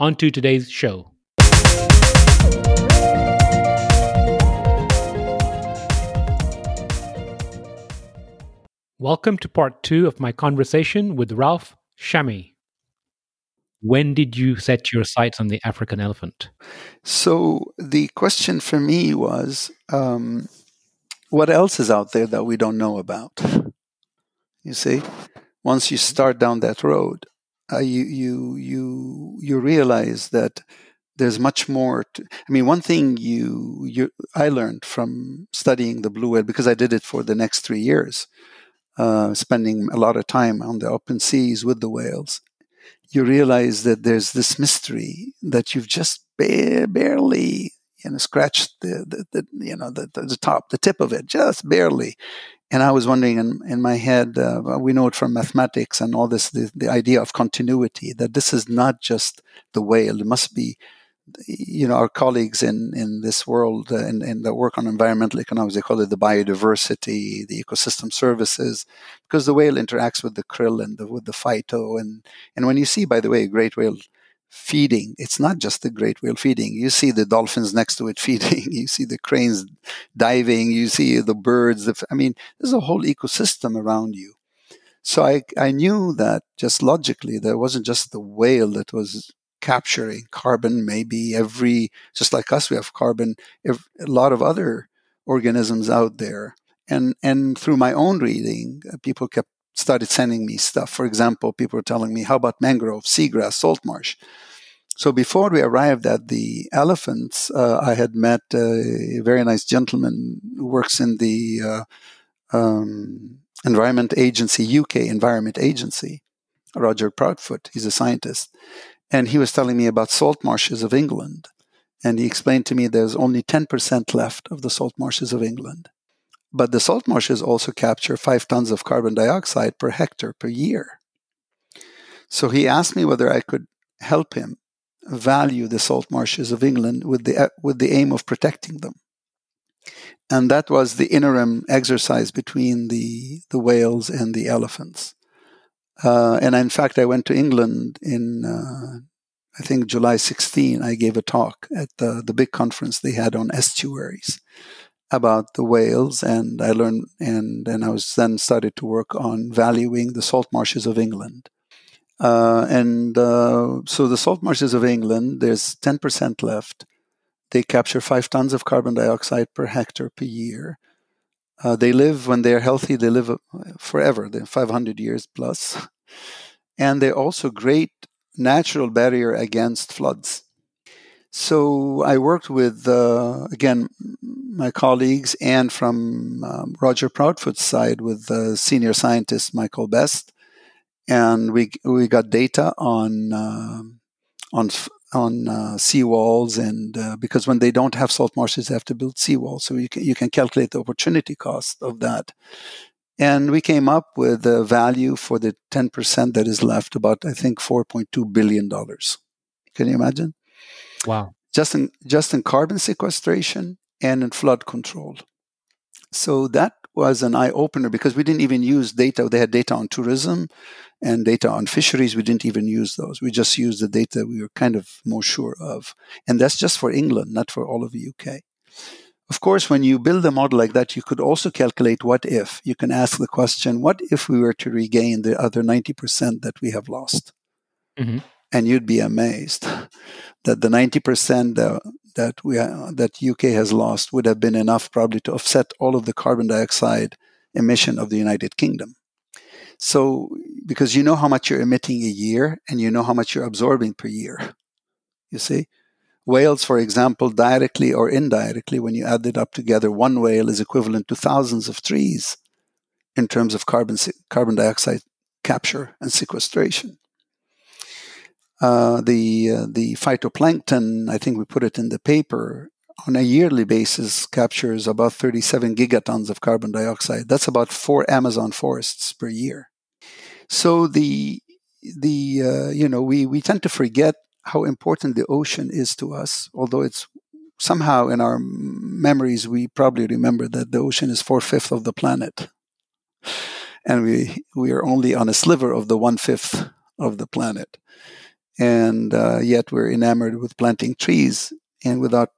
on to today's show. Welcome to part two of my conversation with Ralph Chami. When did you set your sights on the African elephant? So, the question for me was um, what else is out there that we don't know about? You see, once you start down that road, uh, you you you you realize that there's much more. To, I mean, one thing you you I learned from studying the blue whale because I did it for the next three years, uh, spending a lot of time on the open seas with the whales. You realize that there's this mystery that you've just ba- barely you know scratched the, the, the you know the, the, the top the tip of it just barely and I was wondering in, in my head, uh, we know it from mathematics and all this, the, the idea of continuity, that this is not just the whale. It must be, you know, our colleagues in, in this world, uh, in, in the work on environmental economics, they call it the biodiversity, the ecosystem services, because the whale interacts with the krill and the, with the phyto. And, and when you see, by the way, a great whale feeding. It's not just the great whale feeding. You see the dolphins next to it feeding. You see the cranes diving. You see the birds. I mean, there's a whole ecosystem around you. So I, I knew that just logically, there wasn't just the whale that was capturing carbon. Maybe every, just like us, we have carbon. a lot of other organisms out there. And, and through my own reading, uh, people kept started sending me stuff. For example, people were telling me, how about mangrove, seagrass, salt marsh? So before we arrived at the elephants, uh, I had met a very nice gentleman who works in the uh, um, Environment Agency, UK Environment Agency, Roger Proudfoot. He's a scientist. And he was telling me about salt marshes of England. And he explained to me there's only 10% left of the salt marshes of England. But the salt marshes also capture five tons of carbon dioxide per hectare per year. So he asked me whether I could help him value the salt marshes of England with the, with the aim of protecting them. And that was the interim exercise between the, the whales and the elephants. Uh, and in fact, I went to England in, uh, I think, July 16. I gave a talk at the, the big conference they had on estuaries about the whales, and I learned, and then I was then started to work on valuing the salt marshes of England. Uh, and uh, so the salt marshes of England, there's 10% left. They capture five tons of carbon dioxide per hectare per year. Uh, they live when they're healthy. They live uh, forever. They're 500 years plus, and they're also great natural barrier against floods. So I worked with uh, again my colleagues and from um, Roger Proudfoot's side with uh, senior scientist Michael Best, and we we got data on uh, on on uh, seawalls and uh, because when they don't have salt marshes, they have to build seawalls. So you can you can calculate the opportunity cost of that. And we came up with a value for the 10% that is left, about, I think, $4.2 billion. Can you imagine? Wow. Just in, just in carbon sequestration and in flood control. So that was an eye opener because we didn't even use data. They had data on tourism and data on fisheries. We didn't even use those. We just used the data we were kind of more sure of. And that's just for England, not for all of the UK. Of course, when you build a model like that, you could also calculate what if. You can ask the question, what if we were to regain the other 90% that we have lost? Mm-hmm. And you'd be amazed that the 90% that, that we uh, that UK has lost would have been enough probably to offset all of the carbon dioxide emission of the United Kingdom. So because you know how much you're emitting a year and you know how much you're absorbing per year. You see? Whales, for example, directly or indirectly, when you add it up together, one whale is equivalent to thousands of trees in terms of carbon, carbon dioxide capture and sequestration. Uh, the uh, the phytoplankton, I think we put it in the paper, on a yearly basis captures about 37 gigatons of carbon dioxide. That's about four Amazon forests per year. So the the uh, you know we we tend to forget how important the ocean is to us, although it's somehow in our memories we probably remember that the ocean is four fifths of the planet, and we we are only on a sliver of the one fifth of the planet and uh, yet we're enamored with planting trees and without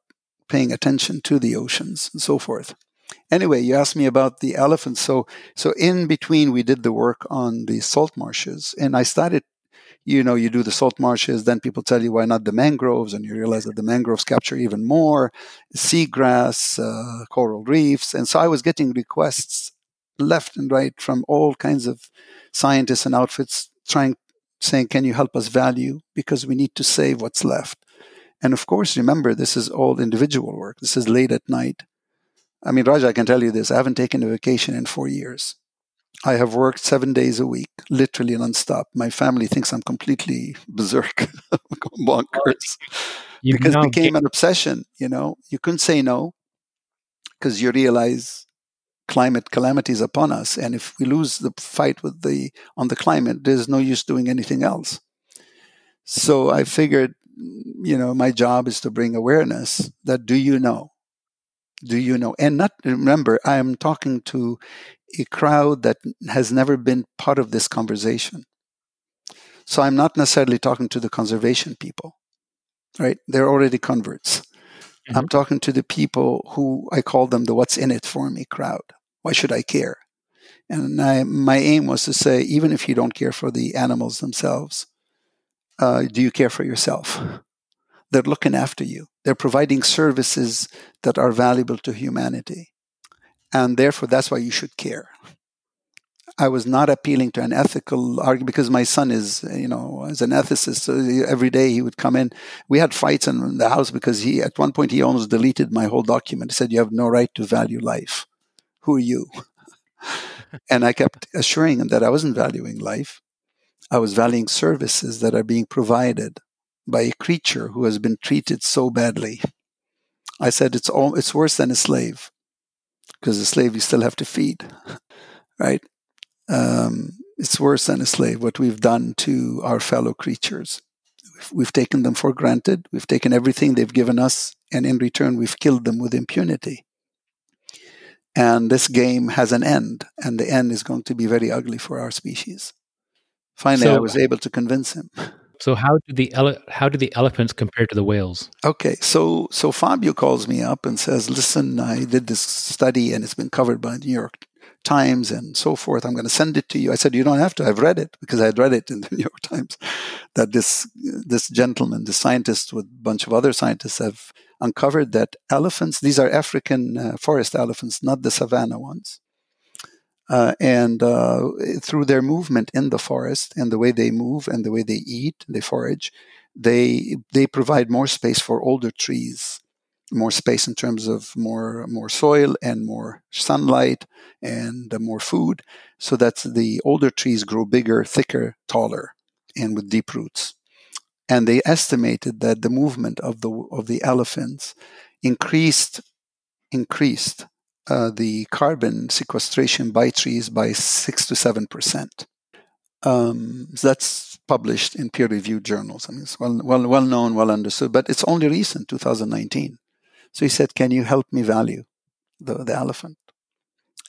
paying attention to the oceans and so forth. Anyway, you asked me about the elephants. So, so in between, we did the work on the salt marshes, and I started. You know, you do the salt marshes, then people tell you why not the mangroves, and you realize that the mangroves capture even more seagrass, uh, coral reefs, and so I was getting requests left and right from all kinds of scientists and outfits trying saying, Can you help us value? Because we need to save what's left. And of course, remember, this is all individual work. This is late at night. I mean, Raja, I can tell you this I haven't taken a vacation in four years. I have worked seven days a week, literally nonstop. My family thinks I'm completely berserk, bonkers, you because it became an obsession. You know, you couldn't say no because you realize climate calamities upon us. And if we lose the fight with the on the climate, there's no use doing anything else. So I figured, you know, my job is to bring awareness that do you know? Do you know? And not remember, I am talking to a crowd that has never been part of this conversation. So I'm not necessarily talking to the conservation people, right? They're already converts. Mm-hmm. I'm talking to the people who I call them the what's in it for me crowd. Why should I care? And I, my aim was to say, even if you don't care for the animals themselves, uh, do you care for yourself? They're looking after you. They're providing services that are valuable to humanity. And therefore, that's why you should care. I was not appealing to an ethical argument because my son is, you know, as an ethicist. So every day he would come in. We had fights in the house because he, at one point, he almost deleted my whole document. He said, "You have no right to value life." Who are you? and I kept assuring him that I wasn't valuing life. I was valuing services that are being provided by a creature who has been treated so badly. I said it's all, it's worse than a slave because a slave you still have to feed, right? Um, it's worse than a slave what we've done to our fellow creatures. We've, we've taken them for granted. We've taken everything they've given us, and in return, we've killed them with impunity. And this game has an end, and the end is going to be very ugly for our species. Finally, so, I was able to convince him. So how do the ele- how do the elephants compare to the whales? Okay, so so Fabio calls me up and says, "Listen, I did this study and it's been covered by the New York Times and so forth. I'm going to send it to you." I said, "You don't have to. I've read it because I had read it in the New York Times that this this gentleman, the scientist with a bunch of other scientists have uncovered that elephants, these are African uh, forest elephants, not the savanna ones. Uh, and uh, through their movement in the forest and the way they move and the way they eat, they forage, they they provide more space for older trees, more space in terms of more more soil and more sunlight and more food, so that the older trees grow bigger, thicker, taller, and with deep roots and they estimated that the movement of the of the elephants increased increased uh, the carbon sequestration by trees by six to seven percent. Um, that's published in peer-reviewed journals. I mean, it's well, well, well known, well understood, but it's only recent, 2019. So he said, "Can you help me value the, the elephant?"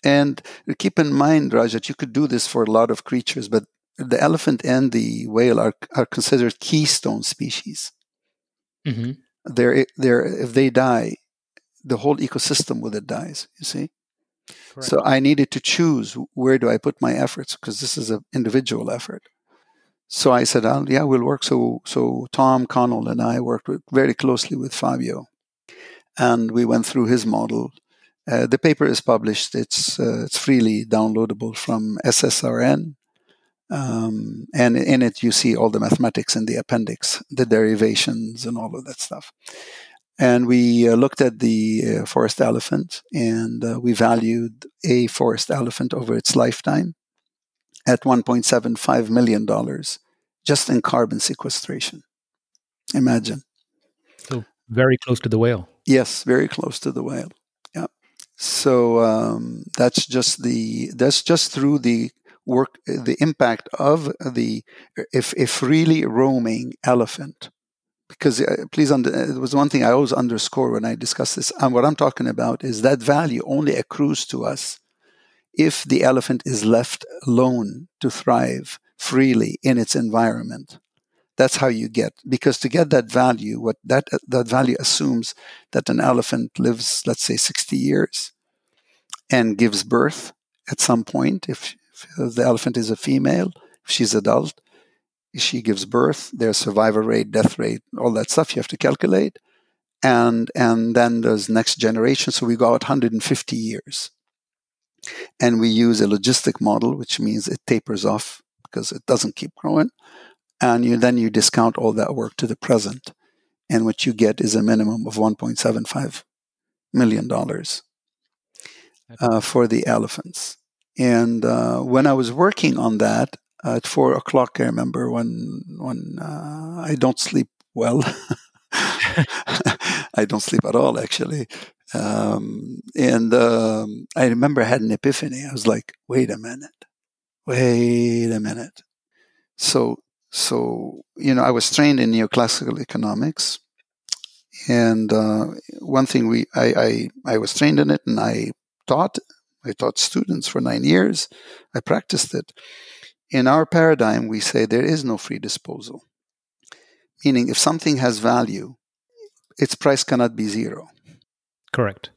And keep in mind, Raj, that you could do this for a lot of creatures, but the elephant and the whale are, are considered keystone species. Mm-hmm. They're, they're, if they die, the whole ecosystem with it dies, you see? Correct. So I needed to choose where do I put my efforts because this is an individual effort. So I said, oh, yeah, we'll work. So, so Tom Connell and I worked with, very closely with Fabio and we went through his model. Uh, the paper is published. It's, uh, it's freely downloadable from SSRN um, and in it, you see all the mathematics in the appendix, the derivations, and all of that stuff. And we uh, looked at the uh, forest elephant and uh, we valued a forest elephant over its lifetime at $1.75 million just in carbon sequestration. Imagine. So very close to the whale. Yes, very close to the whale. Yeah. So um, that's just the that's just through the work uh, the impact of the if if really roaming elephant. Because uh, please under, uh, it was one thing i always underscore when i discuss this and what i'm talking about is that value only accrues to us if the elephant is left alone to thrive freely in its environment. That's how you get because to get that value what that uh, that value assumes that an elephant lives let's say 60 years and gives birth at some point if the elephant is a female, if she's adult, she gives birth, there's survival rate, death rate, all that stuff you have to calculate. And, and then there's next generation. So we go out 150 years. And we use a logistic model, which means it tapers off because it doesn't keep growing. And you, then you discount all that work to the present. And what you get is a minimum of $1.75 million uh, for the elephants. And uh, when I was working on that at four o'clock, I remember when when uh, I don't sleep well. I don't sleep at all, actually. Um, and um, I remember I had an epiphany. I was like, "Wait a minute, wait a minute." So, so you know, I was trained in neoclassical economics, and uh, one thing we I, I I was trained in it, and I taught I taught students for nine years. I practiced it. In our paradigm, we say there is no free disposal, meaning if something has value, its price cannot be zero. Correct.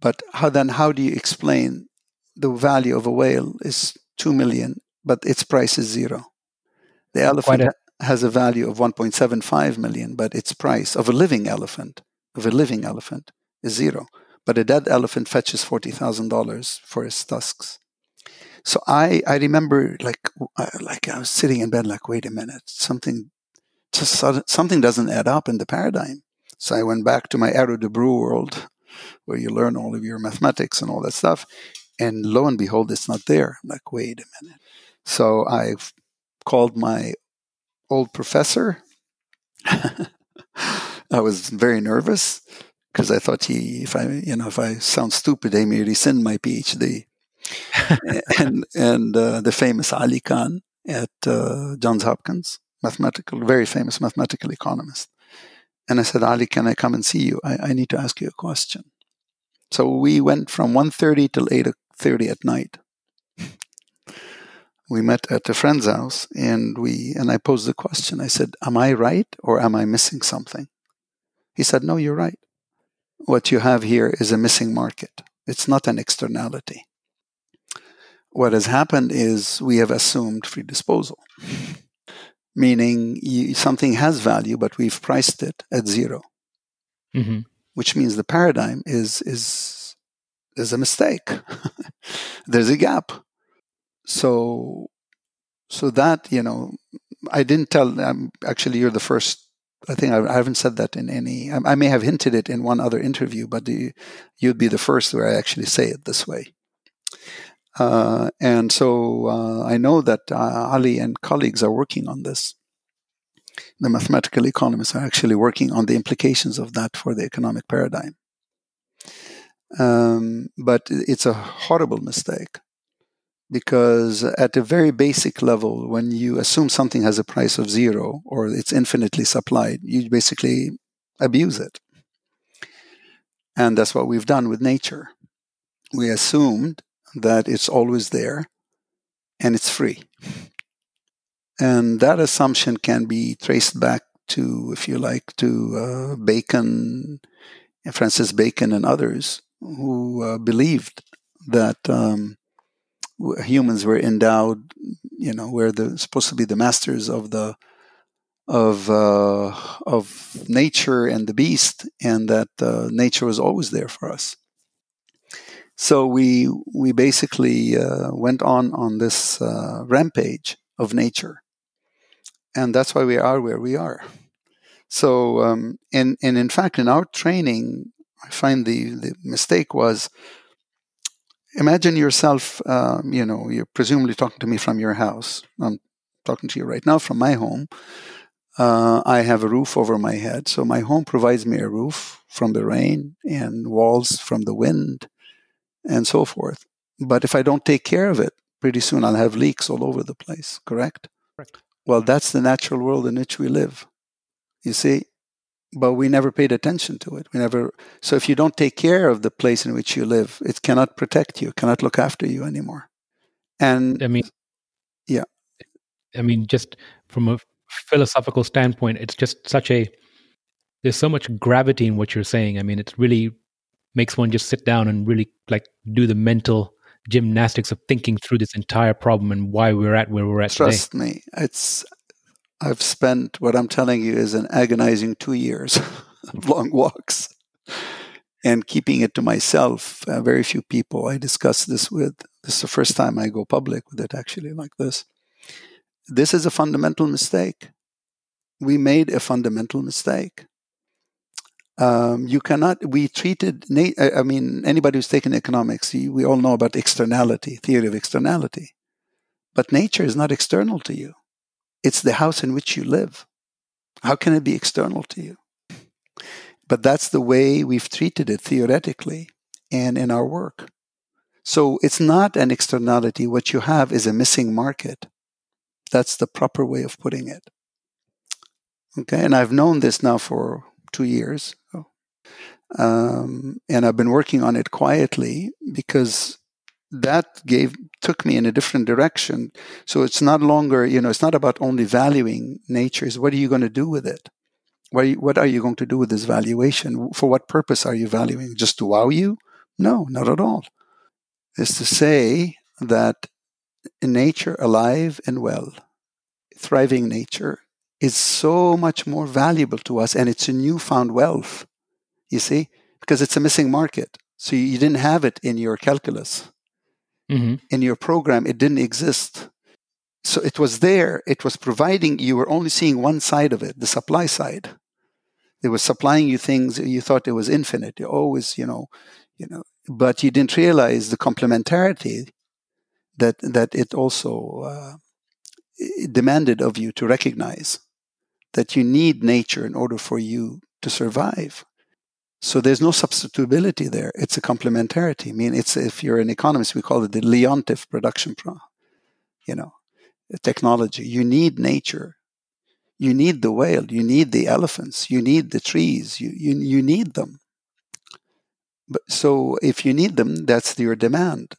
But how then? How do you explain the value of a whale is two million, but its price is zero? The elephant a- has a value of 1.75 million, but its price of a living elephant of a living elephant is zero but a dead elephant fetches $40,000 for his tusks. So I, I remember like, uh, like I was sitting in bed, like, wait a minute, something, just something doesn't add up in the paradigm. So I went back to my Arrow-Debreu world where you learn all of your mathematics and all that stuff. And lo and behold, it's not there. I'm like, wait a minute. So I called my old professor. I was very nervous because I thought he, if I, you know, if I sound stupid, they may rescind my PhD. and and uh, the famous Ali Khan at uh, Johns Hopkins, mathematical, very famous mathematical economist. And I said, Ali, can I come and see you? I, I need to ask you a question. So we went from 1.30 till 8.30 at night. we met at a friend's house and we and I posed the question. I said, Am I right or am I missing something? He said, No, you're right what you have here is a missing market. It's not an externality. What has happened is we have assumed free disposal, meaning you, something has value, but we've priced it at 0 mm-hmm. which means the paradigm is is is a mistake. There's a gap. So so that you know, I didn't tell. Um, actually, you're the first I think I, I, haven't said that in any. I, I, may have hinted it in one other interview, but the, you'd be the first where I actually say it this way. Uh, and so uh, I know that uh, Ali and colleagues are working on this. The mathematical economists are actually working on the implications of that for the economic paradigm. Um, but it's a horrible mistake because at a very basic level, when you assume something has a price of zero or it's infinitely supplied, you basically abuse it. And that's what we've done with nature. We assumed that it's always there and it's free. And that assumption can be traced back to, if you like, to uh, Bacon, Francis Bacon, and others who uh, believed that um, humans were endowed, you know, we're the, supposed to be the masters of the of uh, of nature and the beast, and that uh, nature was always there for us. So we we basically uh, went on on this uh, rampage of nature, and that's why we are where we are. So um, and and in fact, in our training, I find the the mistake was imagine yourself, um, you know, you're presumably talking to me from your house. I'm talking to you right now from my home. Uh, I have a roof over my head. So my home provides me a roof from the rain and walls from the wind and so forth. But if I don't take care of it, pretty soon I'll have leaks all over the place, correct? Correct. Well, that's the natural world in which we live. You see? But we never paid attention to it. We never so if you don't take care of the place in which you live, it cannot protect you, cannot look after you anymore. And I mean, yeah. I mean, just from a philosophical standpoint, it's just such a there's so much gravity in what you're saying. I mean, it really makes one just sit down and really like do the mental gymnastics of thinking through this entire problem and why we're at where we're at Trust today. me, it's I've spent what I'm telling you is an agonizing two years of long walks and keeping it to myself. Uh, very few people I discuss this with. This is the first time I go public with it, actually, like this. This is a fundamental mistake. We made a fundamental mistake. Um, you cannot. We treated. I mean, anybody who's taken economics, we all know about externality, theory of externality. But nature is not external to you. It's the house in which you live. How can it be external to you? But that's the way we've treated it theoretically and in our work. So it's not an externality. What you have is a missing market. That's the proper way of putting it. Okay, and I've known this now for two years. Um, and I've been working on it quietly because that gave took me in a different direction. So it's not longer, you know, it's not about only valuing nature. Is what are you going to do with it? What are you, what are you going to do with this valuation? For what purpose are you valuing? Just to wow you? No, not at all. Is to say that nature alive and well, thriving nature, is so much more valuable to us and it's a newfound wealth, you see, because it's a missing market. So you didn't have it in your calculus. Mm-hmm. In your program, it didn't exist. So it was there, it was providing, you were only seeing one side of it, the supply side. It was supplying you things you thought it was infinite. You always, you know, you know, but you didn't realize the complementarity that that it also uh, demanded of you to recognize that you need nature in order for you to survive. So there's no substitutability there. It's a complementarity. I mean, it's if you're an economist, we call it the Leontief production, pro, you know, technology. You need nature. You need the whale. You need the elephants. You need the trees. You you you need them. But so if you need them, that's your demand.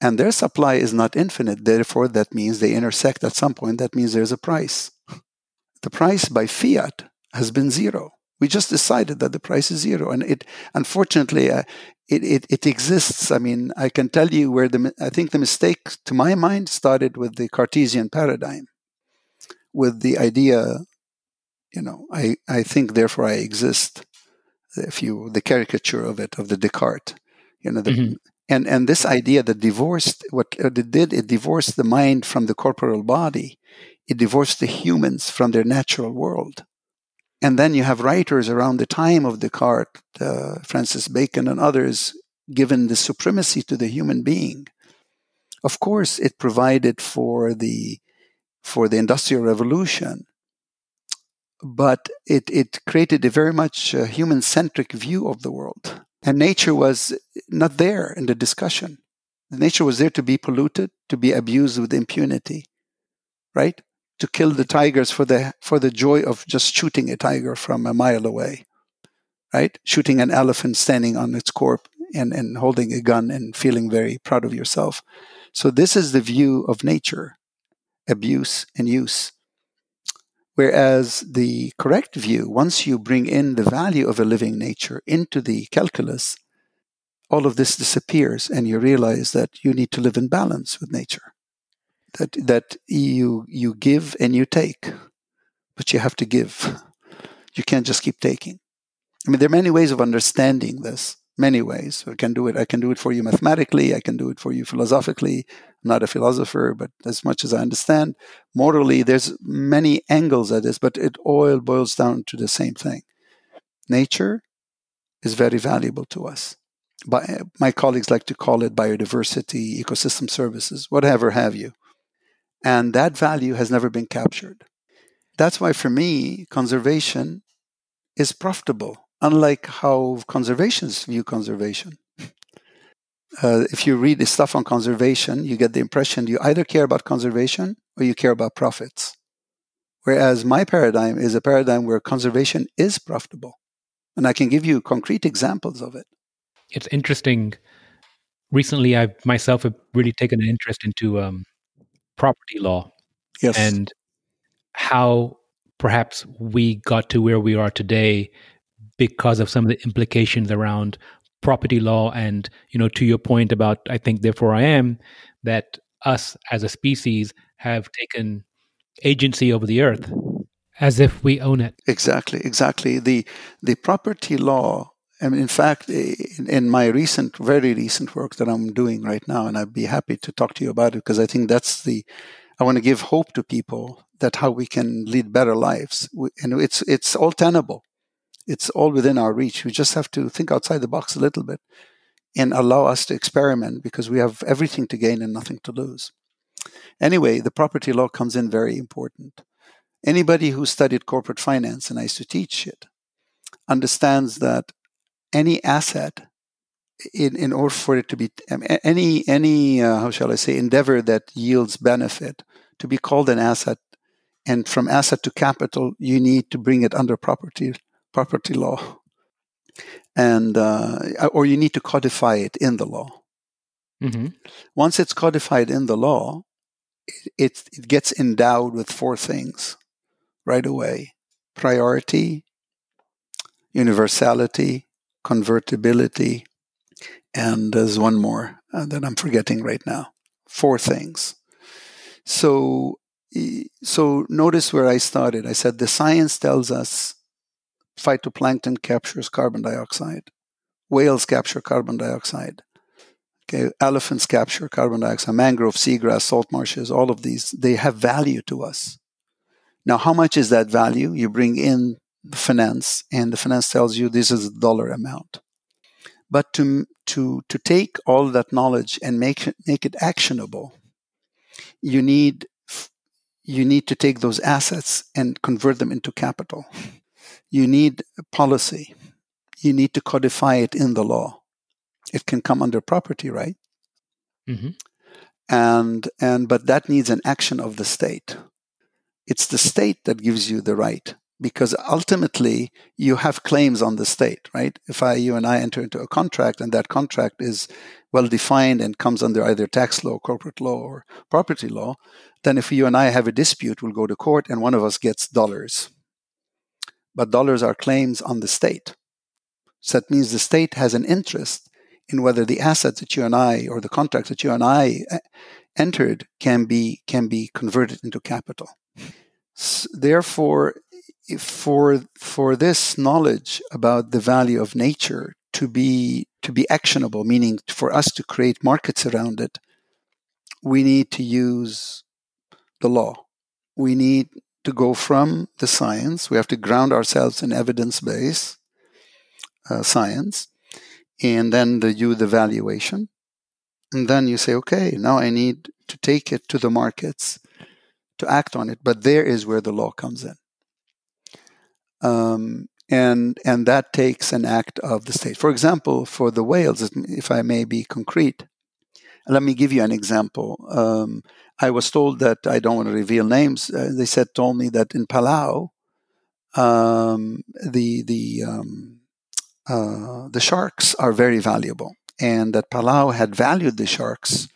And their supply is not infinite. Therefore, that means they intersect at some point. That means there's a price the price by fiat has been zero. We just decided that the price is zero, and it unfortunately uh, it, it, it exists. I mean, I can tell you where the I think the mistake, to my mind, started with the Cartesian paradigm, with the idea, you know, I I think therefore I exist. If you the caricature of it of the Descartes, you know, the, mm-hmm. and and this idea that divorced what it did it divorced the mind from the corporal body it divorced the humans from their natural world. And then you have writers around the time of Descartes, uh, Francis Bacon, and others, given the supremacy to the human being. Of course, it provided for the for the Industrial Revolution, but it, it created a very much uh, human centric view of the world. And nature was not there in the discussion. Nature was there to be polluted, to be abused with impunity, right? To kill the tigers for the for the joy of just shooting a tiger from a mile away right? Shooting an elephant standing on its corpse and, and holding a gun and feeling very proud of yourself. So this is the view of nature abuse and use. Whereas the correct view once you bring in the value of a living nature into the calculus all of this disappears and you realize that you need to live in balance with nature that that you you give and you take, but you have to give. You can't just keep taking. I mean, there are many ways of understanding this. Many ways. I can do it. I can do it for you mathematically. I can do it for you philosophically. I'm not a philosopher, but as much as I understand, morally, there's many angles at this, but it all boils down to the same thing. Nature is very valuable to us. But my colleagues like to call it biodiversity, ecosystem services, whatever have you. And that value has never been captured. That's why, for me, conservation is profitable, unlike how conservationists view conservation. Uh, if you read the stuff on conservation, you get the impression you either care about conservation or you care about profits. Whereas my paradigm is a paradigm where conservation is profitable. And I can give you concrete examples of it. It's interesting. Recently, I myself have really taken an interest into um, property law. Yes. And how perhaps we got to where we are today because of some of the implications around property law and you know to your point about i think therefore i am that us as a species have taken agency over the earth as if we own it exactly exactly the the property law Mean, in fact, in, in, my recent, very recent work that I'm doing right now, and I'd be happy to talk to you about it because I think that's the, I want to give hope to people that how we can lead better lives, and it's it's all tenable it's all within our reach. We just have to think outside the box a little bit and allow us to experiment because we have everything to gain and nothing to lose. Anyway, the property law comes in very important. Anybody who studied corporate finance, and I used to teach it, understands that any asset, in, in order for it to be um, any any uh, how shall I say endeavor that yields benefit to be called an asset, and from asset to capital, you need to bring it under property property law, and uh, or you need to codify it in the law. Mm-hmm. Once it's codified in the law, it, it gets endowed with four things right away: priority, universality, convertibility, and there's one more uh, that I'm forgetting right now. Four things. So, so notice where I started. I said the science tells us phytoplankton captures carbon dioxide. Whales capture carbon dioxide. Okay, elephants capture carbon dioxide. Mangrove, seagrass, salt marshes, all of these, they have value to us. Now, how much is that value? You bring in finance, and the finance tells you this is the dollar amount. But to, to, to take all that knowledge and make it, make it actionable, you need, you need to take those assets and convert them into capital you need policy. You need to codify it in the law. It can come under property right, mm-hmm. and and but that needs an action of the state. It's the state that gives you the right because ultimately you have claims on the state, right? If I, you and I enter into a contract and that contract is well defined and comes under either tax law, corporate law, or property law, then if you and I have a dispute, we'll go to court and one of us gets dollars but dollars are claims on the state. So that means the state has an interest in whether the assets that you and I, or the contracts that you and I uh, entered, can be can be converted into capital. Therefore, for for this knowledge about the value of nature to be to be actionable, meaning for us to create markets around it, we need to use the law. We need to go from the science. We have to ground ourselves in evidence based uh, science, and then the, do the valuation. And then you say, okay, now I need to take it to the markets to act on it. But there is where the law comes in. Um, and and that takes an act of the state. For example, for the whales, if I may be concrete, let me give you an example. Um, I was told that I don't want to reveal names. Uh, they said told me that in Palau, um, the the um, uh, the sharks are very valuable, and that Palau had valued the sharks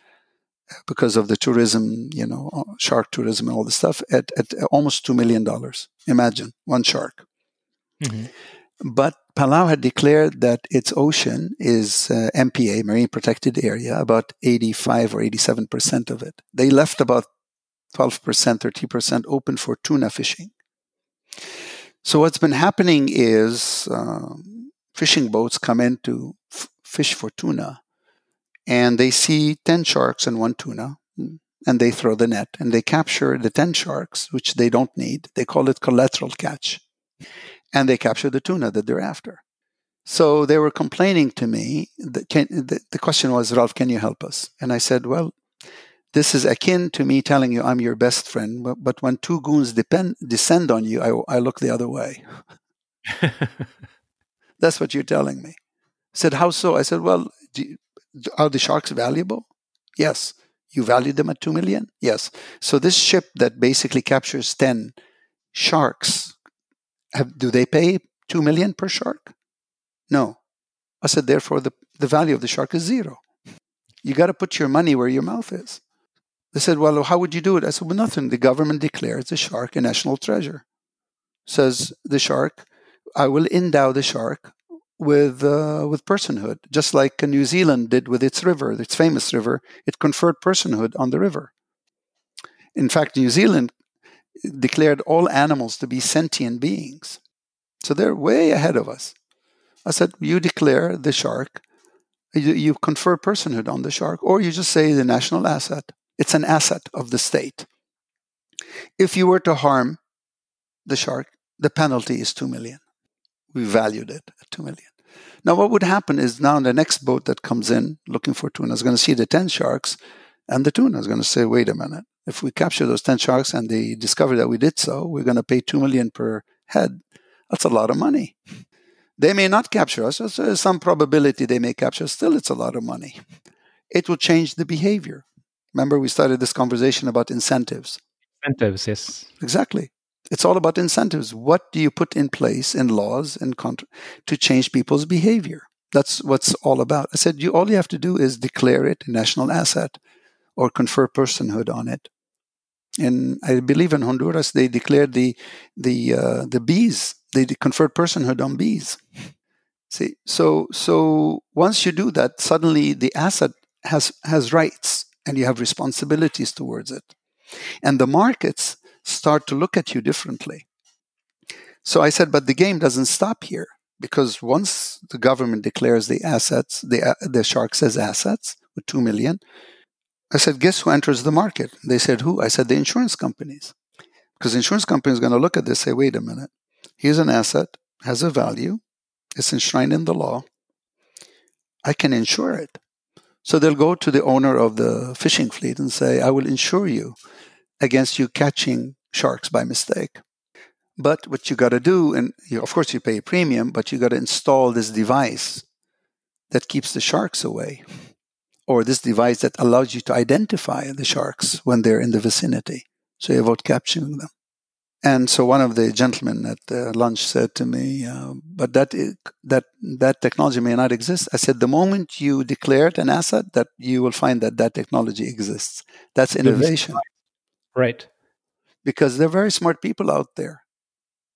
because of the tourism, you know, uh, shark tourism and all this stuff at, at almost two million dollars. Imagine one shark. Mm-hmm. But Palau had declared that its ocean is uh, MPA, marine protected area, about 85 or 87 percent of it. They left about 12 percent, 30 percent open for tuna fishing. So what's been happening is um, fishing boats come in to f- fish for tuna, and they see 10 sharks and one tuna, and they throw the net and they capture the 10 sharks, which they don't need. They call it collateral catch and they capture the tuna that they're after. So they were complaining to me. That can, the, the question was, Ralph, can you help us? And I said, well, This is akin to me telling you I'm your best friend, but, but when two goons depend, descend on you, I, I look the other way. That's what you're telling me. I said, How so? I said, Well, you, are the sharks valuable? Yes. You value them at 2 million? Yes. So this ship that basically captures 10 sharks, have, do they pay 2 million per shark? No. I said, therefore, the, the value of the shark is zero. You got to put your money where your mouth is. They said, well, how would you do it? I said, well, nothing. The government declares the shark a national treasure. Says the shark, I will endow the shark with uh, with personhood, just like New Zealand did with its river, its famous river. It conferred personhood on the river. In fact, New Zealand declared all animals to be sentient beings, so they're way ahead of us. I said, you declare the shark, you, you confer personhood on the shark, or you just say the national asset. It's an asset of the state. If you were to harm the shark, the penalty is two million. We valued it at two million. Now, what would happen is now the next boat that comes in looking for tuna is going to see the 10 sharks, and the tuna is going to say, wait a minute, if we capture those 10 sharks and they discover that we did so, we're going to pay 2 million per head. That's a lot of money. They may not capture us. There's some probability they may capture us. Still, it's a lot of money. It will change the behavior. Remember, we started this conversation about incentives. Incentives, yes. Exactly. It's all about incentives. What do you put in place in laws and contra- to change people's behavior? That's what's all about. I said, you all you have to do is declare it a national asset or confer personhood on it. And I believe in Honduras they declared the the uh, the bees they conferred personhood on bees. See, so so once you do that, suddenly the asset has has rights and you have responsibilities towards it, and the markets start to look at you differently. So I said, but the game doesn't stop here because once the government declares the assets, the, the shark says assets with 2 million, I said, guess who enters the market? They said, who? I said, the insurance companies. Because the insurance company is going to look at this say, wait a minute, here's an asset, has a value, it's enshrined in the law. I can insure it. So they'll go to the owner of the fishing fleet and say, I will insure you against you catching sharks by mistake. But what you got to do, and you, of course you pay a premium, but you got to install this device that keeps the sharks away, or this device that allows you to identify the sharks when they're in the vicinity, so you avoid capturing them. And so one of the gentlemen at the lunch said to me, uh, "But that that that technology may not exist." I said, "The moment you declare it an asset, that you will find that that technology exists. That's innovation." Right. Because they're very smart people out there.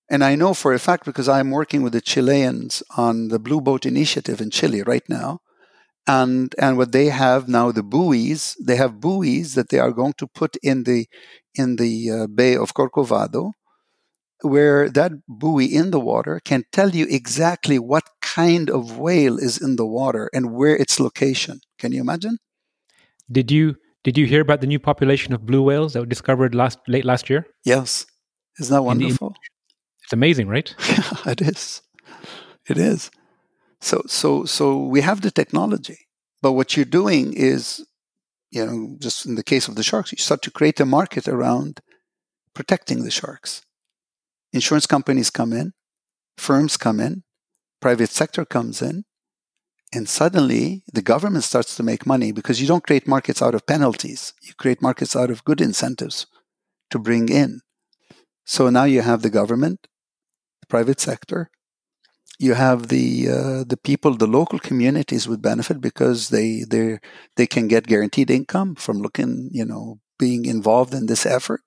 And I know for a fact because I'm working with the Chileans on the Blue Boat Initiative in Chile right now. And, and what they have now, the buoys, they have buoys that they are going to put in the, in the uh, Bay of Corcovado, where that buoy in the water can tell you exactly what kind of whale is in the water and where its location. Can you imagine? Did you did you hear about the new population of blue whales that were discovered last late last year? Yes. Isn't that wonderful? it's amazing, right? Yeah, it is. It is. So so so we have the technology, but what you're doing is, you know, just in the case of the sharks, you start to create a market around protecting the sharks. Insurance companies come in, firms come in, private sector comes in, and suddenly the government starts to make money because you don't create markets out of penalties. You create markets out of good incentives to bring in. So now you have the government, the private sector, you have the uh, the people, the local communities would benefit because they they they can get guaranteed income from looking, you know, being involved in this effort.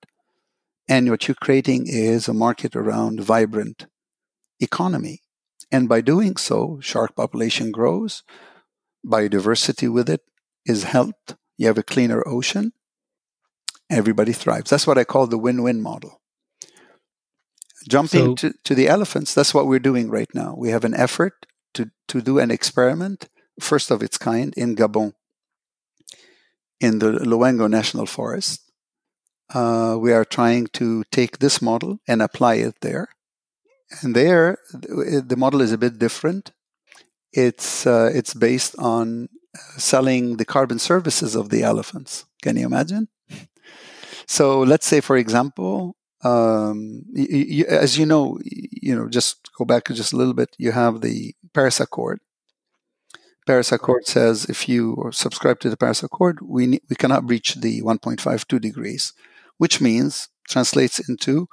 And what you're creating is a market around vibrant economy and by doing so, shark population grows, biodiversity with it is helped. You have a cleaner ocean, everybody thrives. That's what I call the win win model. Jumping so, to, to the elephants, that's what we're doing right now. We have an effort to, to do an experiment, first of its kind, in Gabon, in the Loango National Forest. Uh, we are trying to take this model and apply it there. And there, the model is a bit different. It's uh, it's based on selling the carbon services of the elephants. Can you imagine? So let's say, for example, um, as you know, you know, just go back just a little bit. You have the Paris Accord. Paris Accord says if you subscribe to the Paris Accord, we ne- we cannot breach the 1.52 degrees, which means translates into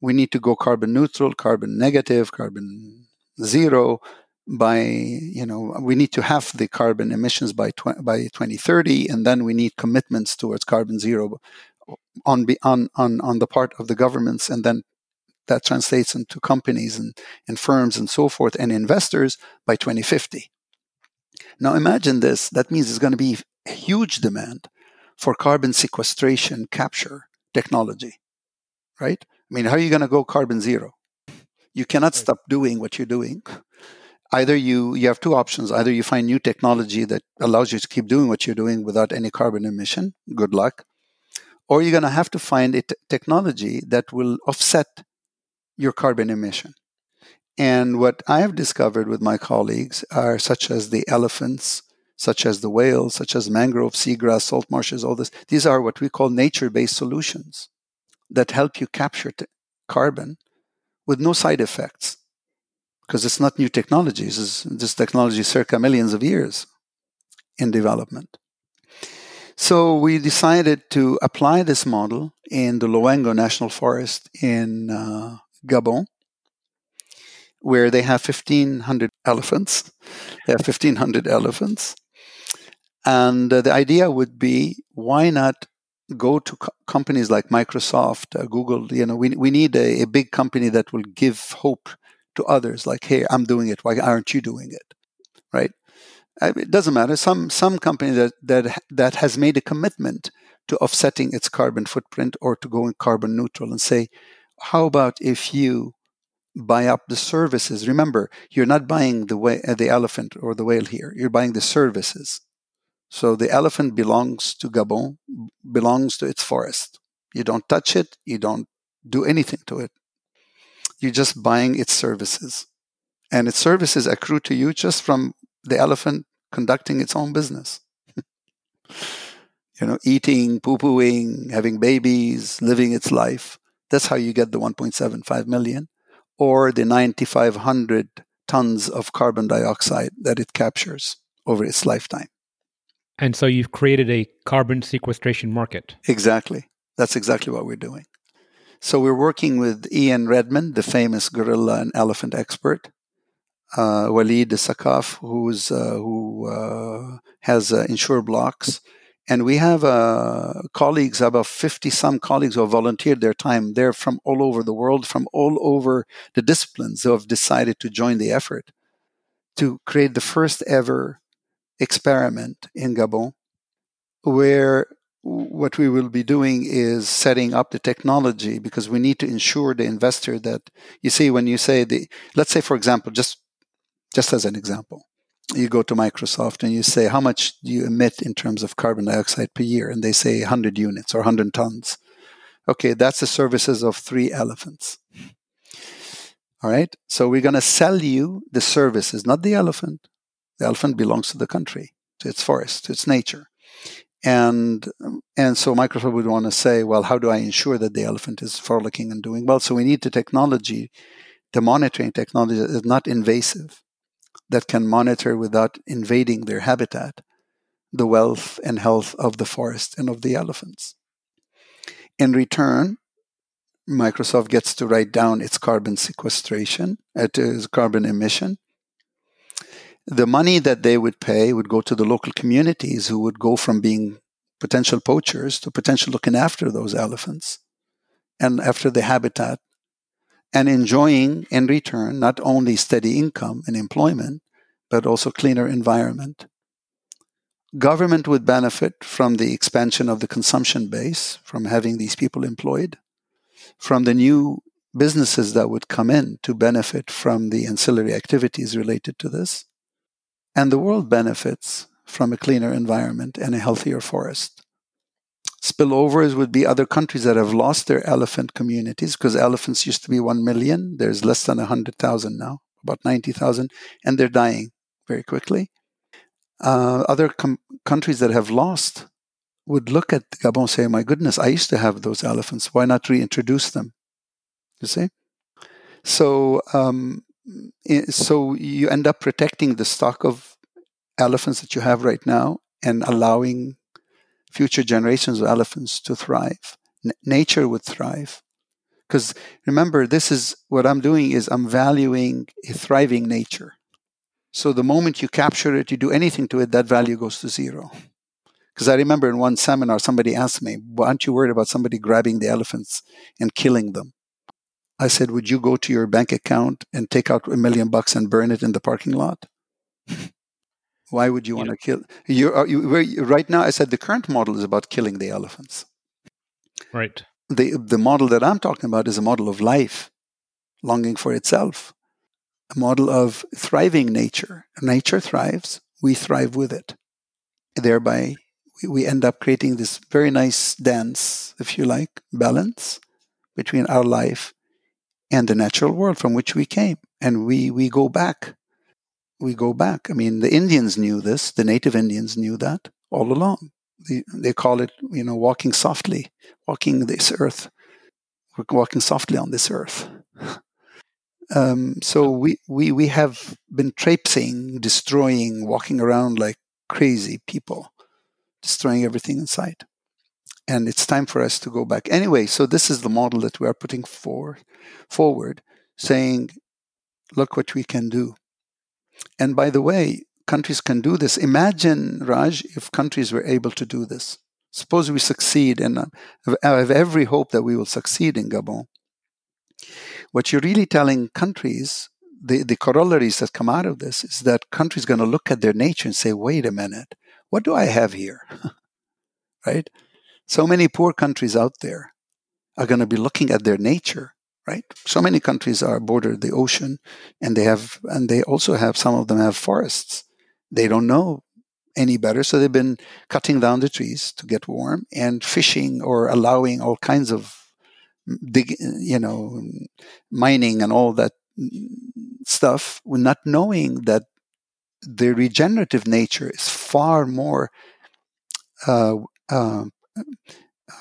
we need to go carbon neutral, carbon negative, carbon zero by you know we need to have the carbon emissions by tw- by 2030 and then we need commitments towards carbon zero on, on on on the part of the governments and then that translates into companies and, and firms and so forth and investors by 2050 now imagine this that means there's going to be a huge demand for carbon sequestration capture technology right? I mean how are you going to go carbon zero? You cannot stop doing what you're doing. Either you you have two options. Either you find new technology that allows you to keep doing what you're doing without any carbon emission good luck or you're going to have to find a t- technology that will offset your carbon emission and what i have discovered with my colleagues are such as the elephants such as the whales such as mangrove seagrass salt marshes all this these are what we call nature-based solutions that help you capture t- carbon with no side effects because it's not new technologies. This, this technology circa millions of years in development. So we decided to apply this model in the Loango National Forest in uh, Gabon, where they have 1,500 elephants. They have 1,500 elephants. And uh, the idea would be why not go to co- companies like Microsoft, uh, Google? You know, we, we need a, a big company that will give hope to others like hey i'm doing it why aren't you doing it right it doesn't matter. Some some company that that that has made a commitment to offsetting its carbon footprint or to going carbon neutral and say how about if you buy up the services? Remember you're not buying the way uh, the elephant or the whale here. You're buying the services. So the elephant belongs to gabon belongs to its forest. You don't touch it. You don't do anything to it. You're just buying its services. And its services accrue to you just from the elephant conducting its own business. you know, eating, poo pooing, having babies, living its life. That's how you get the 1.75 million or the 9,500 tons of carbon dioxide that it captures over its lifetime. And so you've created a carbon sequestration market. Exactly. That's exactly what we're doing. So we're working with Ian Redmond, the famous gorilla and elephant expert, uh, Walid Sakaf, who's uh, who uh, has uh, Insureblocks, and we have colleagues, about fifty some colleagues who have volunteered their time. They're from all over the world, from all over the disciplines, who have decided to join the effort to create the first ever experiment in Gabon, where what we will be doing is setting up the technology because we need to ensure the investor that you see when you say the let's say for example just just as an example you go to microsoft and you say how much do you emit in terms of carbon dioxide per year? And they say 100 units or 100 tons. Okay that's the services of three elephants. All right? So we're going to sell you the services not the elephant. The elephant belongs to the country to its forest to its nature. And and so Microsoft would want to say, well, how do I ensure that the elephant is frolicking and doing well? So we need the technology, the monitoring technology that is not invasive, that can monitor without invading their habitat, the wealth and health of the forest and of the elephants. In return, Microsoft gets to write down its carbon sequestration, uh, its carbon emission, the money that they would pay would go to the local communities who would go from being potential poachers to potential looking after those elephants and after the habitat and enjoying in return not only steady income and employment but also cleaner environment government would benefit from the expansion of the consumption base from having these people employed from the new businesses that would come in to benefit from the ancillary activities related to this and the world benefits from a cleaner environment and a healthier forest. Spillovers would be other countries that have lost their elephant communities because elephants used to be 1 million. There's less than 100,000 now, about 90,000, and they're dying very quickly. uh, other com- countries that have lost would look at Gabon and say, My goodness, I used to have those elephants. Why not reintroduce them? You see? So, um, so you end up protecting the stock of elephants that you have right now and allowing future generations of elephants to thrive. N- nature would thrive. Because remember, this is what I'm doing is I'm valuing a thriving nature. So the moment you capture it, you do anything to it, that value goes to zero. Because I remember in one seminar, somebody asked me, well, Aren't you worried about somebody grabbing the elephants and killing them? I said, Would you go to your bank account and take out a million bucks and burn it in the parking lot? Why would you want to kill? You, you, right now, I said the current model is about killing the elephants. Right. The, the model that I'm talking about is a model of life, longing for itself, a model of thriving nature. Nature thrives, we thrive with it. Thereby, we end up creating this very nice dance, if you like, balance between our life and the natural world from which we came. And we, we go back. We go back. I mean, the Indians knew this, the native Indians knew that all along. They, they call it, you know, walking softly, walking this earth, walking softly on this earth. Um, so we, we, we have been traipsing, destroying, walking around like crazy people destroying everything in sight. And it's time for us to go back. Anyway, so this is the model that we are putting for, forward, saying, look what we can do. And by the way, countries can do this. Imagine, Raj, if countries were able to do this. Suppose we succeed, and I have every hope that we will succeed in Gabon. What you're really telling countries, the, the corollaries that come out of this, is that countries going to look at their nature and say, wait a minute, what do I have here? right? So many poor countries out there are going to be looking at their nature, right? So many countries are bordered the ocean and they have, and they also have, some of them have forests. They don't know any better. So they've been cutting down the trees to get warm and fishing or allowing all kinds of dig, you know, mining and all that stuff, not knowing that the regenerative nature is far more, uh, uh,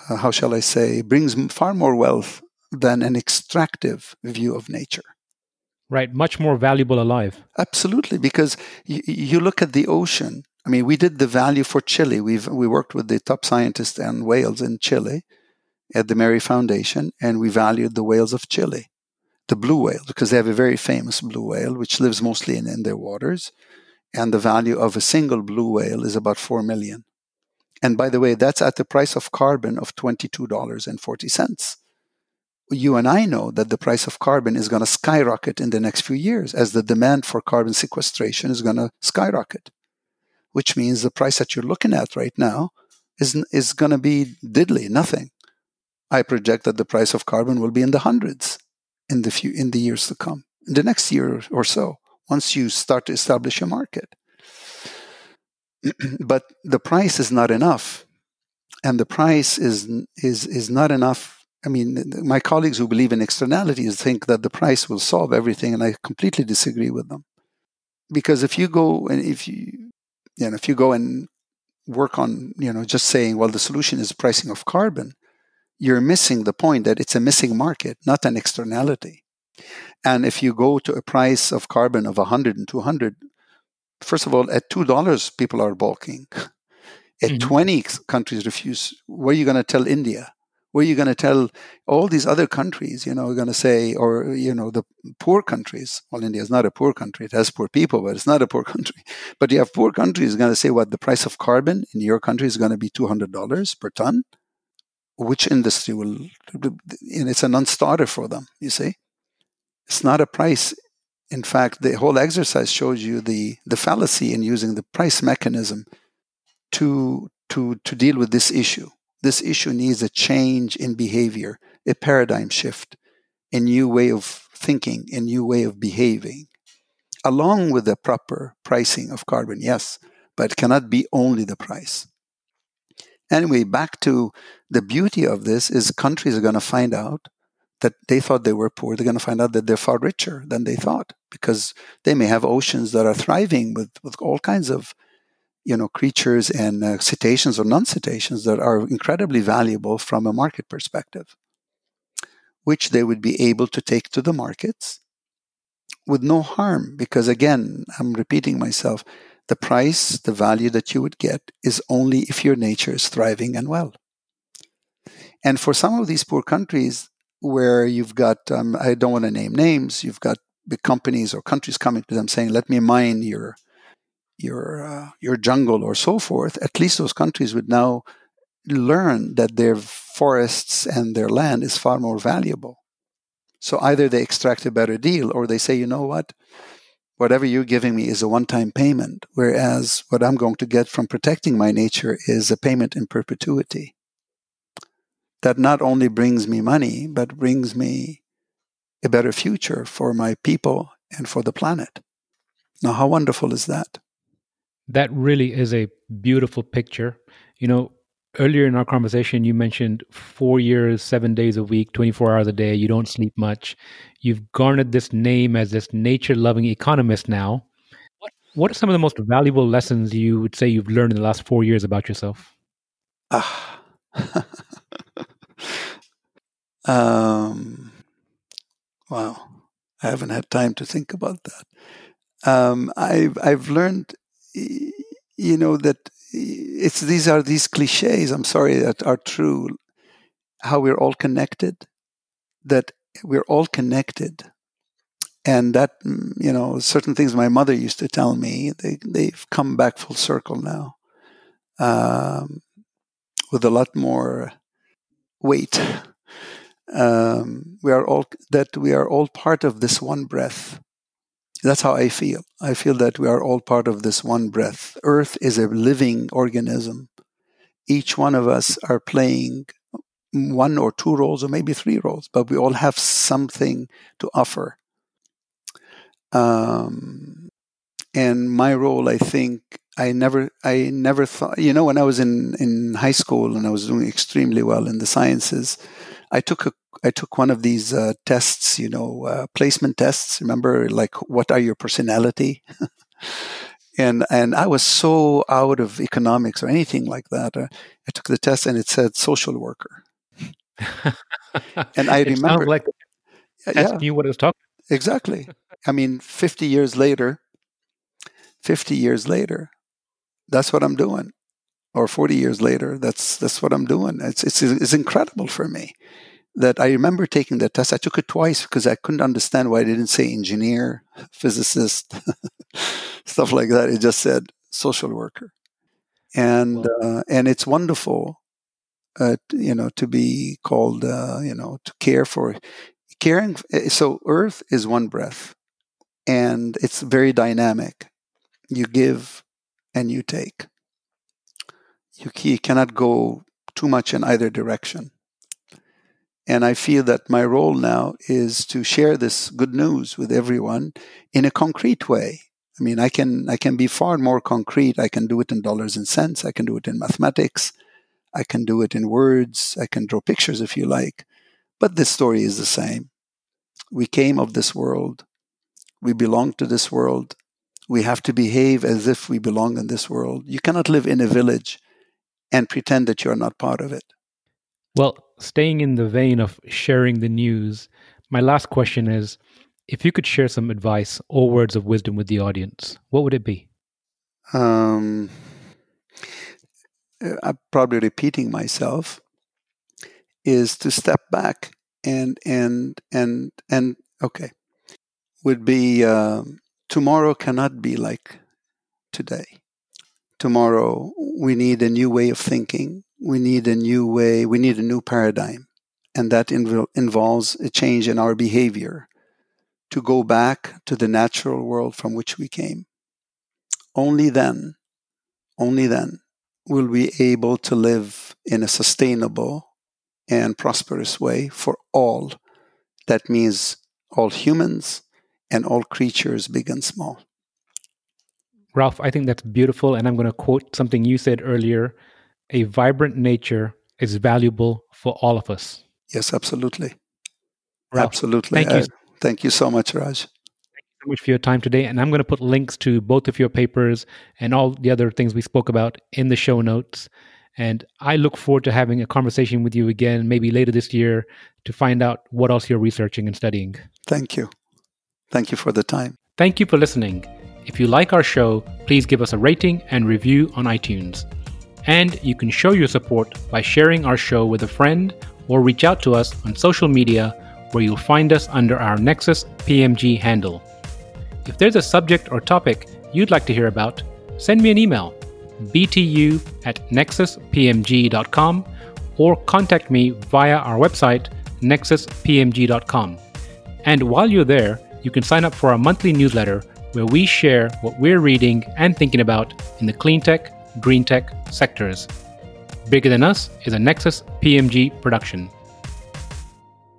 uh, how shall I say, brings far more wealth than an extractive view of nature. Right, much more valuable alive. Absolutely, because y- you look at the ocean. I mean, we did the value for Chile. We've we worked with the top scientists and whales in Chile at the MERI Foundation, and we valued the whales of Chile, the blue whale, because they have a very famous blue whale which lives mostly in, in their waters and the value of a single blue whale is about 4 million. And by the way, that's at the price of carbon of $22.40. You and I know that the price of carbon is going to skyrocket in the next few years as the demand for carbon sequestration is going to skyrocket, which means the price that you're looking at right now is, is going to be diddly, nothing. I project that the price of carbon will be in the hundreds in the few in the years to come, in the next year or so once you start to establish a market. but the price is not enough. And the price is, is, is not enough. I mean, my colleagues who believe in externalities think that the price will solve everything, and I completely disagree with them. Because if you go and if you, you know, if you go and work on, you know, just saying, well, the solution is pricing of carbon, you're missing the point that it's a missing market, not an externality. And if you go to a price of carbon of 100 and 200, first of all, at $2, people are balking. At mm-hmm. 20 countries refuse, what are you going to tell India? What are you going to tell all these other countries? You know, you're going to say, or, you know, the poor countries. Well, India is not a poor country. It has poor people, but it's not a poor country. But you have poor countries going to say what the price of carbon in your country is going to be $200 per ton. Which industry will, and it's a non starter for them, you see? It's not a price. In fact, the whole exercise shows you the, the fallacy in using the price mechanism to, to, to deal with this issue. This issue needs a change in behavior, a paradigm shift, a new way of thinking, a new way of behaving, along with the proper pricing of carbon, yes, but it cannot be only the price. Anyway, back to the beauty of this is countries are going to find out that they thought they were poor, they're going to find out that they're far richer than they thought because they may have oceans that are thriving with, with all kinds of you know creatures and uh, cetaceans or non-cetaceans that are incredibly valuable from a market perspective which they would be able to take to the markets with no harm because again i'm repeating myself the price the value that you would get is only if your nature is thriving and well and for some of these poor countries where you've got um, i don't want to name names you've got big companies or countries coming to them saying let me mine your your uh, your jungle or so forth, at least those countries would now learn that their forests and their land is far more valuable. So either they extract a better deal or they say, you know what, whatever you're giving me is a one-time payment, whereas what I'm going to get from protecting my nature is a payment in perpetuity. That not only brings me money, but brings me a better future for my people and for the planet. Now, how wonderful is that? That really is a beautiful picture. You know, earlier in our conversation, you mentioned four years, seven days a week, 24 hours a day. You don't sleep much. You've garnered this name as this nature loving economist now. What, what are some of the most valuable lessons you would say you've learned in the last four years about yourself? Ah. um, wow. I haven't had time to think about that. Um, I've I've learned you know that it's these are these cliches i'm sorry that are true. How we're all connected that we're all connected. And that mm, you know certain things my mother used to tell me they, they've come back full circle now um, with a lot more weight. Um, we are all that we are all part of this one breath that's how I feel. I feel that we are all part of this one breath. Earth is a living organism. Each one of us are playing one or two roles, or maybe three roles, but we all have something to offer. Um, and my role, I think, I never, I never thought. You know, when I was in in high school and I was doing extremely well in the sciences, I took a I took one of these uh, tests, you know, uh, placement tests. Remember, like, what are your personality? and and I was so out of economics or anything like that. Uh, I took the test and it said social worker. and I remember, like yeah, knew what it was talking. Exactly. I mean, fifty years later, fifty years later, that's what I'm doing or 40 years later that's that's what i'm doing it's it's, it's incredible for me that i remember taking that test. I took it twice because i couldn't understand why it didn't say engineer physicist stuff like that. It just said social worker. And uh, and it's wonderful uh, you know to be called uh, you know to care for caring eh, so earth is one breath and it's very dynamic. You give and you take. You, you cannot go too much in either direction. And I feel that my role now is to share this good news with everyone in a concrete way. I mean, I can I can be far more concrete. I can do it in dollars and cents. I can do it in mathematics. I can do it in words. I can draw pictures if you like. But the story is the same. We came of this world. We belong to this world. We have to behave as if we belong in this world. You cannot live in a village and pretend that you're not part of it. Well, staying in the vein of sharing the news, my last question is if you could share some advice or words of wisdom with the audience, what would it be? Um, uh, I'm probably repeating myself, is to step back and and and and okay, would be um, tomorrow cannot be like today tomorrow we need a new way of thinking we need a new way we need a new paradigm. And that inv- involves a change in our behavior to go back to the natural world from which we came. Only then only then will we be able to live in a sustainable and prosperous way for all. That means all humans and all creatures big and small. Ralph, I think that's beautiful. And I'm going to quote something you said earlier a vibrant nature is valuable for all of us. Yes, absolutely. Ralph, absolutely. Thank you. Uh, thank you so much, Raj. Thank you so much for your time today. And I'm going to put links to both of your papers and all the other things we spoke about in the show notes. And I look forward to having a conversation with you again, maybe later this year, to find out what else you're researching and studying. Thank you. Thank you for the time. Thank you for listening. If you like our show, please give us a rating and review on iTunes. And you can show your support by sharing our show with a friend or reach out to us on social media where you'll find us under our Nexus PMG handle. If there's a subject or topic you'd like to hear about, send me an email btu at nexuspmg.com or contact me via our website nexuspmg.com. And while you're there, you can sign up for our monthly newsletter where we share what we're reading and thinking about in the clean tech, green tech sectors. Bigger Than Us is a Nexus PMG production.